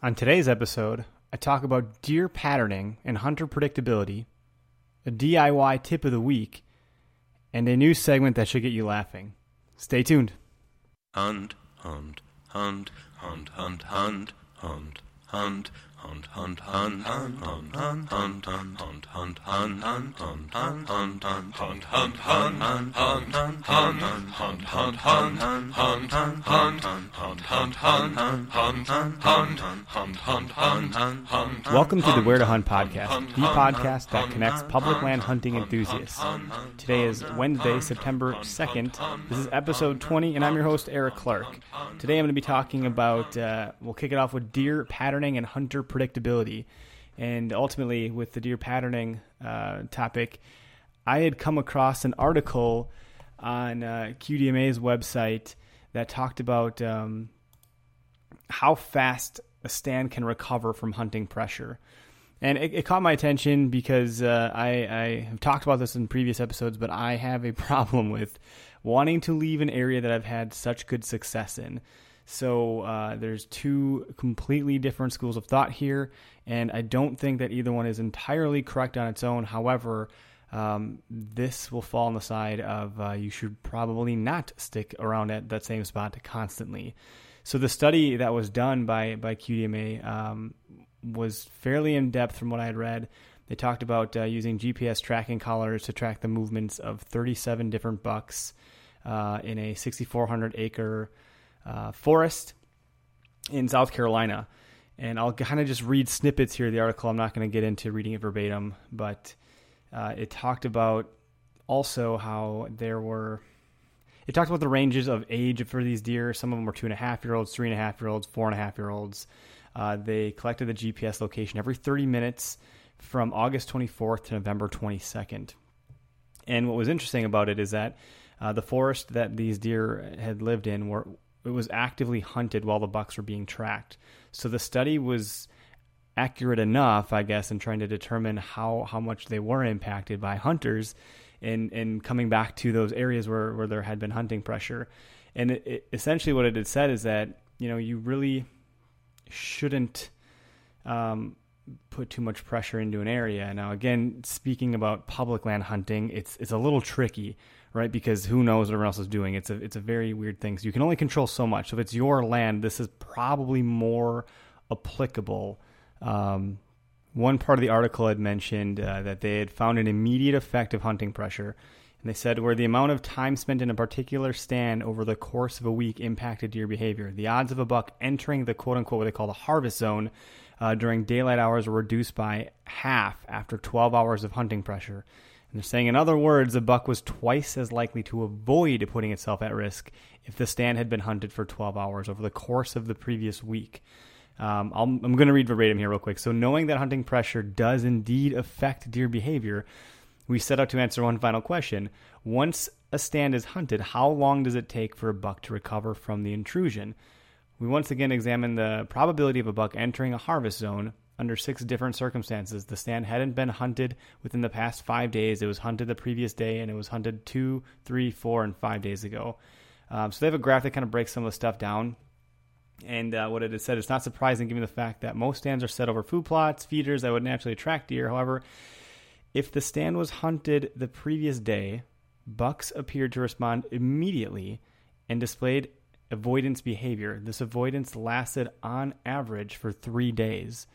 On today's episode, I talk about deer patterning and hunter predictability, a DIY tip of the week, and a new segment that should get you laughing. Stay tuned. Hunt, hunt, hunt, hunt, hunt, hunt, hunt, hunt, Welcome to the Where to Hunt podcast, the podcast that connects public land hunting enthusiasts. Today is Wednesday, September 2nd. This is episode 20, and I'm your host, Eric Clark. Today I'm going to be talking about, uh, we'll kick it off with deer patterning and hunter predictability. And ultimately, with the deer patterning uh, topic, I had come across an article on uh, QDMA's website that talked about um, how fast a stand can recover from hunting pressure. And it, it caught my attention because uh, I, I have talked about this in previous episodes, but I have a problem with wanting to leave an area that I've had such good success in. So uh, there's two completely different schools of thought here, and I don't think that either one is entirely correct on its own. However, um, this will fall on the side of uh, you should probably not stick around at that same spot constantly. So the study that was done by by QDMA um, was fairly in depth from what I had read. They talked about uh, using GPS tracking collars to track the movements of 37 different bucks uh, in a 6,400 acre uh, forest in South Carolina. And I'll kind of just read snippets here of the article. I'm not going to get into reading it verbatim, but uh, it talked about also how there were. It talked about the ranges of age for these deer. Some of them were two and a half year olds, three and a half year olds, four and a half year olds. Uh, they collected the GPS location every 30 minutes from August 24th to November 22nd. And what was interesting about it is that uh, the forest that these deer had lived in were it was actively hunted while the bucks were being tracked. So the study was accurate enough, I guess, in trying to determine how, how much they were impacted by hunters and, and coming back to those areas where, where there had been hunting pressure. And it, it, essentially what it had said is that, you know, you really shouldn't um, put too much pressure into an area. Now, again, speaking about public land hunting, it's, it's a little tricky right? Because who knows what everyone else is doing? It's a it's a very weird thing. So you can only control so much. So if it's your land, this is probably more applicable. Um, one part of the article had mentioned uh, that they had found an immediate effect of hunting pressure. And they said where the amount of time spent in a particular stand over the course of a week impacted deer behavior. The odds of a buck entering the quote unquote what they call the harvest zone uh, during daylight hours were reduced by half after 12 hours of hunting pressure. And they're saying, in other words, a buck was twice as likely to avoid putting itself at risk if the stand had been hunted for 12 hours over the course of the previous week. Um, i am going to read verbatim here real quick. So, knowing that hunting pressure does indeed affect deer behavior, we set out to answer one final question. Once a stand is hunted, how long does it take for a buck to recover from the intrusion? We once again examine the probability of a buck entering a harvest zone under six different circumstances. The stand hadn't been hunted within the past five days. It was hunted the previous day, and it was hunted two, three, four, and five days ago. Um, so they have a graph that kind of breaks some of the stuff down. And uh, what it has said, it's not surprising given the fact that most stands are set over food plots, feeders that would naturally attract deer. However, if the stand was hunted the previous day, bucks appeared to respond immediately and displayed avoidance behavior. This avoidance lasted on average for three days.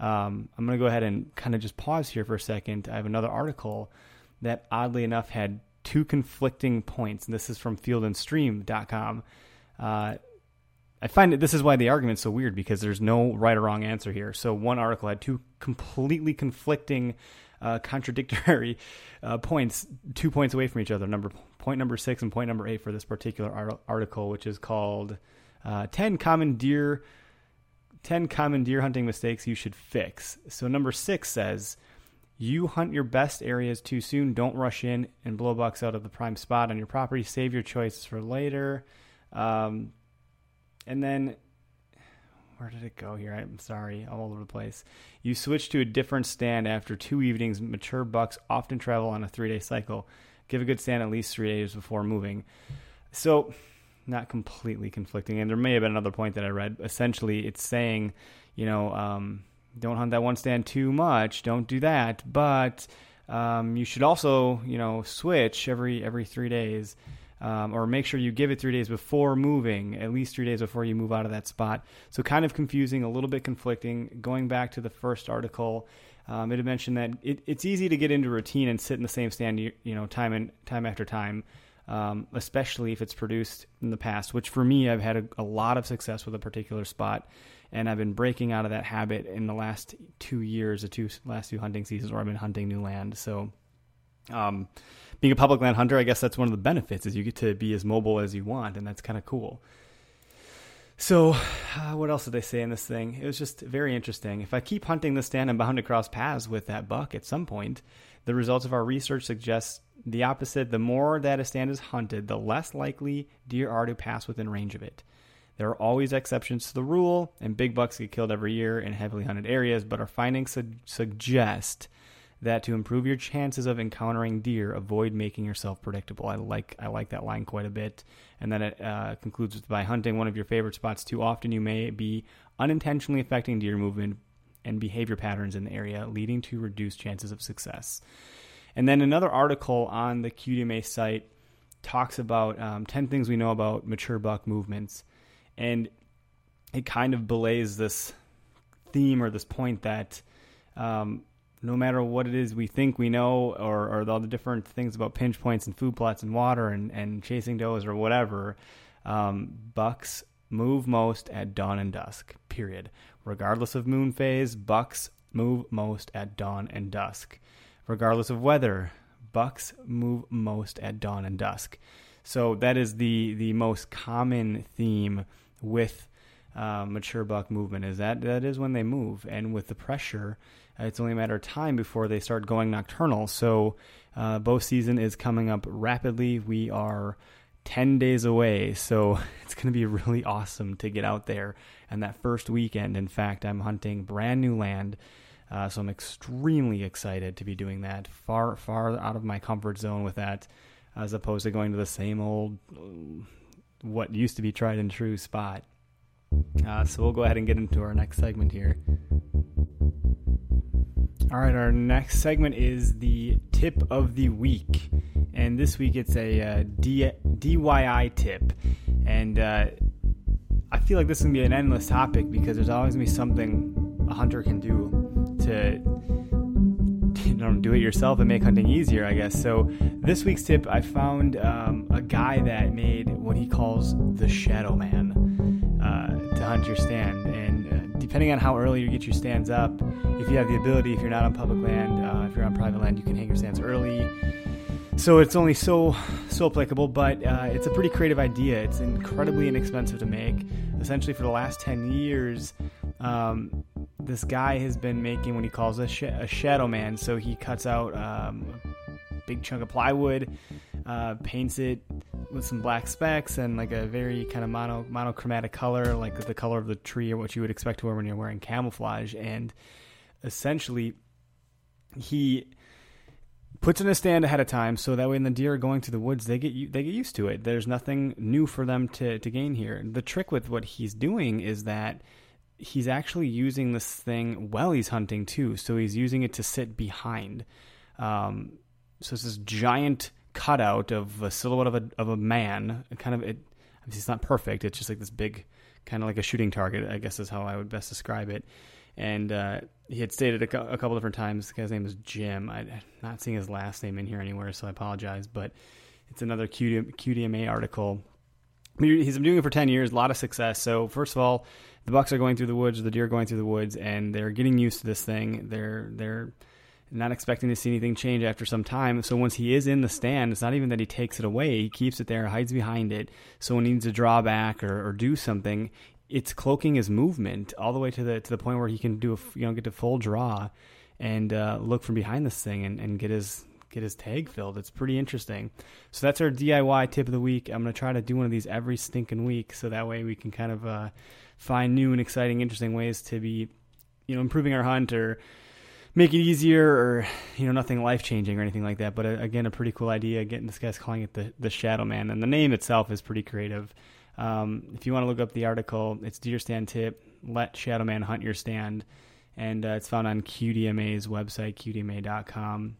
Um, I'm going to go ahead and kind of just pause here for a second. I have another article that oddly enough had two conflicting points, and this is from fieldandstream.com. Uh, I find that this is why the argument's so weird because there's no right or wrong answer here. So one article had two completely conflicting, uh, contradictory uh, points, two points away from each other. Number point number six and point number eight for this particular article, which is called uh, "10 Common Deer 10 common deer hunting mistakes you should fix. So, number six says, you hunt your best areas too soon. Don't rush in and blow bucks out of the prime spot on your property. Save your choices for later. Um, and then, where did it go here? I'm sorry, all over the place. You switch to a different stand after two evenings. Mature bucks often travel on a three day cycle. Give a good stand at least three days before moving. So, not completely conflicting. And there may have been another point that I read. Essentially, it's saying, you know, um, don't hunt that one stand too much. Don't do that. But um, you should also, you know, switch every every three days, um, or make sure you give it three days before moving, at least three days before you move out of that spot. So kind of confusing, a little bit conflicting. Going back to the first article, um, it had mentioned that it, it's easy to get into routine and sit in the same stand, you, you know, time and time after time. Um, especially if it's produced in the past, which for me, I've had a, a lot of success with a particular spot and I've been breaking out of that habit in the last two years, the two last two hunting seasons where I've been hunting new land. So, um, being a public land hunter, I guess that's one of the benefits is you get to be as mobile as you want, and that's kind of cool. So, uh, what else did they say in this thing? It was just very interesting. If I keep hunting the stand, I'm bound to cross paths with that buck at some point. The results of our research suggest the opposite. The more that a stand is hunted, the less likely deer are to pass within range of it. There are always exceptions to the rule, and big bucks get killed every year in heavily hunted areas, but our findings su- suggest that to improve your chances of encountering deer, avoid making yourself predictable. I like I like that line quite a bit. And then it uh, concludes with by hunting one of your favorite spots too often, you may be unintentionally affecting deer movement and behavior patterns in the area, leading to reduced chances of success. And then another article on the QDMA site talks about um, 10 things we know about mature buck movements and it kind of belays this theme or this point that um, no matter what it is we think we know, or, or all the different things about pinch points and food plots and water and, and chasing does or whatever, um, bucks move most at dawn and dusk, period. Regardless of moon phase, bucks move most at dawn and dusk. Regardless of weather, bucks move most at dawn and dusk. So that is the, the most common theme with uh, mature buck movement is that that is when they move, and with the pressure, uh, it's only a matter of time before they start going nocturnal. So uh, bow season is coming up rapidly. We are 10 days away, so it's going to be really awesome to get out there. And that first weekend, in fact, I'm hunting brand new land. Uh, so I'm extremely excited to be doing that. Far, far out of my comfort zone with that, as opposed to going to the same old what used to be tried and true spot. Uh, so we'll go ahead and get into our next segment here. All right, our next segment is the tip of the week, and this week it's a uh, D- DIY tip, and uh, I feel like this is gonna be an endless topic because there's always gonna be something a hunter can do to do it yourself and make hunting easier, I guess. So this week's tip, I found um, a guy that made what he calls the Shadow Man uh, to hunt your stand. And uh, depending on how early you get your stands up, if you have the ability, if you're not on public land, uh, if you're on private land, you can hang your stands early. So it's only so so applicable, but uh, it's a pretty creative idea. It's incredibly inexpensive to make. Essentially, for the last ten years, um, this guy has been making what he calls a, sh- a shadow man. So he cuts out um, a big chunk of plywood, uh, paints it with some black specks and like a very kind of mono monochromatic color, like the color of the tree or what you would expect to wear when you're wearing camouflage. And essentially, he puts in a stand ahead of time so that way when the deer are going to the woods they get they get used to it there's nothing new for them to, to gain here the trick with what he's doing is that he's actually using this thing while he's hunting too. So he's using it to sit behind. Um, so it's this giant cutout of a silhouette of a of a man. Kind of it. It's not perfect. It's just like this big, kind of like a shooting target. I guess is how I would best describe it. And uh, he had stated a, a, couple different times. The guy's name is Jim. I'm not seeing his last name in here anywhere, so I apologize. But it's another QD, QDMA article. He's been doing it for ten years. A lot of success. So first of all, the bucks are going through the woods, the deer are going through the woods, and they're getting used to this thing. They're they're not expecting to see anything change after some time. So once he is in the stand, it's not even that he takes it away; he keeps it there, hides behind it. So when he needs to draw back or, or do something, it's cloaking his movement all the way to the to the point where he can do a you know get to full draw and uh, look from behind this thing and, and get his get his tag filled. It's pretty interesting. So that's our DIY tip of the week. I'm gonna try to do one of these every stinking week, so that way we can kind of uh, find new and exciting, interesting ways to be, you know, improving our hunt or make it easier or you know nothing life changing or anything like that. But uh, again, a pretty cool idea. getting this guy's calling it the the Shadow Man, and the name itself is pretty creative. Um, if you want to look up the article, it's Deer Stand Tip. Let Shadow Man hunt your stand, and uh, it's found on QDMA's website, qdma.com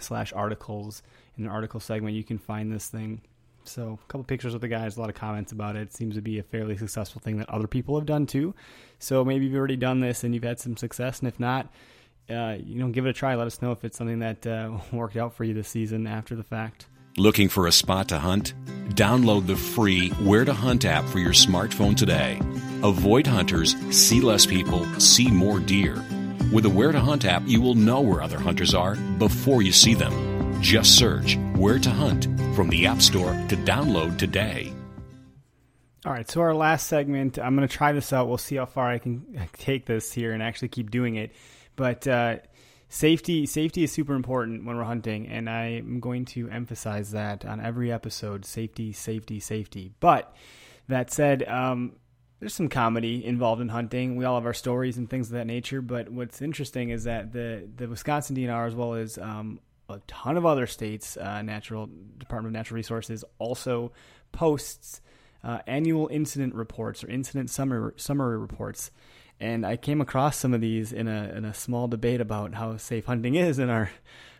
slash articles. In the article segment, you can find this thing. So a couple pictures of the guys, a lot of comments about it. it. Seems to be a fairly successful thing that other people have done too. So maybe you've already done this and you've had some success, and if not, uh, you know, give it a try. Let us know if it's something that uh, worked out for you this season after the fact. Looking for a spot to hunt? Download the free Where to Hunt app for your smartphone today. Avoid hunters, see less people, see more deer. With the Where to Hunt app, you will know where other hunters are before you see them. Just search Where to Hunt from the App Store to download today. All right, so our last segment, I'm going to try this out. We'll see how far I can take this here and actually keep doing it. But uh, safety safety is super important when we're hunting, and I'm going to emphasize that on every episode. Safety, safety, safety. But that said, um, there's some comedy involved in hunting. We all have our stories and things of that nature. But what's interesting is that the the Wisconsin DNR, as well as um, a ton of other states, uh, natural Department of Natural Resources, also posts uh, annual incident reports or incident summary summary reports and I came across some of these in a in a small debate about how safe hunting is in our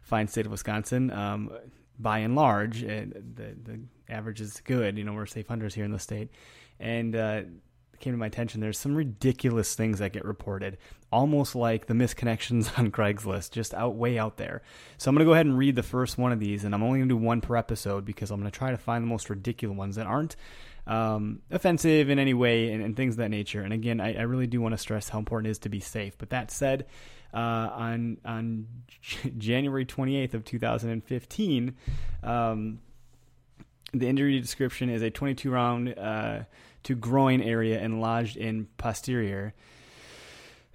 fine state of Wisconsin. Um, by and large, the the average is good. You know, we're safe hunters here in the state, and uh, came to my attention. There's some ridiculous things that get reported, almost like the misconnections on Craigslist, just out way out there. So I'm gonna go ahead and read the first one of these, and I'm only gonna do one per episode because I'm gonna try to find the most ridiculous ones that aren't um, offensive in any way and, and, things of that nature. And again, I, I, really do want to stress how important it is to be safe. But that said, uh, on on January 28th of 2015, um, the injury description is a 22 round uh, to groin area and lodged in posterior.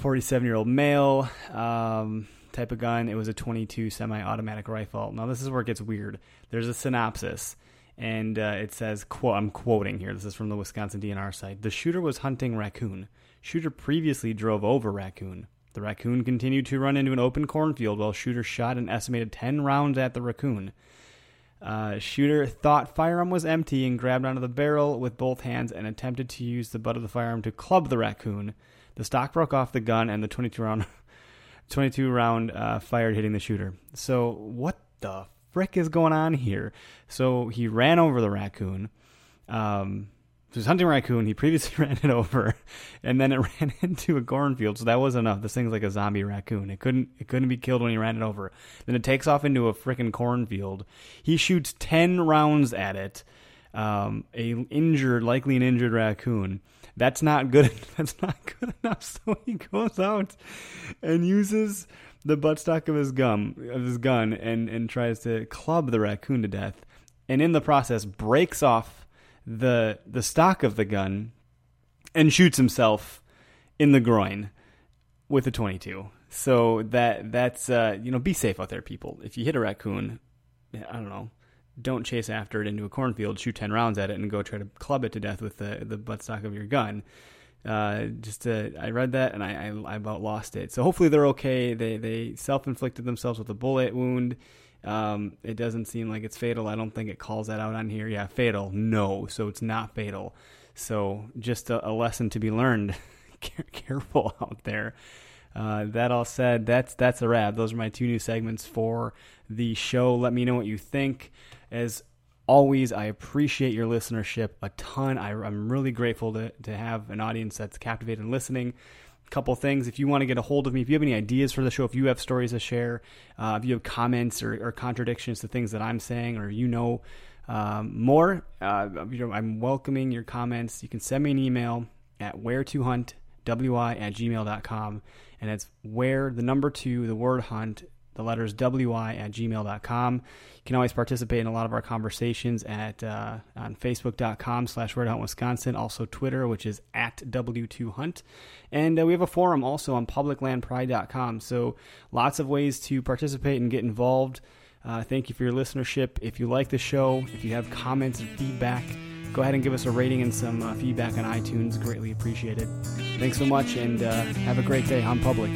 47 year old male. Um, type of gun. It was a 22 semi-automatic rifle. Now this is where it gets weird. There's a synopsis and uh, it says, quote, I'm quoting here. This is from the Wisconsin DNR site. The shooter was hunting raccoon. Shooter previously drove over raccoon. The raccoon continued to run into an open cornfield while shooter shot an estimated 10 rounds at the raccoon. Uh, shooter thought firearm was empty and grabbed onto the barrel with both hands and attempted to use the butt of the firearm to club the raccoon. The stock broke off the gun and the 22 round 22 round uh, fired hitting the shooter. So what the frick is going on here? So he ran over the raccoon. Um, was hunting raccoon. He previously ran it over, and then it ran into a cornfield. So that was enough. This thing's like a zombie raccoon. It couldn't it couldn't be killed when he ran it over. Then it takes off into a freaking cornfield. He shoots ten rounds at it. Um, a injured, likely an injured raccoon. That's not good. That's not good enough. So he goes out and uses the buttstock of his gum of his gun and and tries to club the raccoon to death, and in the process breaks off the the stock of the gun and shoots himself in the groin with a 22. So that that's uh, you know be safe out there, people. If you hit a raccoon, I don't know, don't chase after it into a cornfield, shoot 10 rounds at it, and go try to club it to death with the the buttstock of your gun uh, just to, I read that and I, I, I, about lost it. So hopefully they're okay. They they self inflicted themselves with a bullet wound. Um, it doesn't seem like it's fatal. I don't think it calls that out on here. Yeah, fatal. No, so it's not fatal. So just a, a lesson to be learned. Careful out there. Uh, that all said, that's that's a wrap. Those are my two new segments for the show. Let me know what you think. As always, I appreciate your listenership a ton. I, am really grateful to, to have an audience that's captivated and listening. Couple things. If you want to get a hold of me, if you have any ideas for the show, if you have stories to share, uh, if you have comments or, or, contradictions to things that I'm saying, or you know um, more, uh, you know, I'm welcoming your comments. You can send me an email at where to hunt wi at gmail.com and it's where the number two the word hunt the letters wi at gmail.com. You can always participate in a lot of our conversations at uh, on facebook.com slash Where to Hunt Wisconsin, also Twitter, which is at W2Hunt. And uh, we have a forum also on publiclandpride.com. So lots of ways to participate and get involved. Uh, thank you for your listenership. If you like the show, if you have comments and feedback, go ahead and give us a rating and some uh, feedback on iTunes. Greatly appreciated. Thanks so much, and uh, have a great day on Public.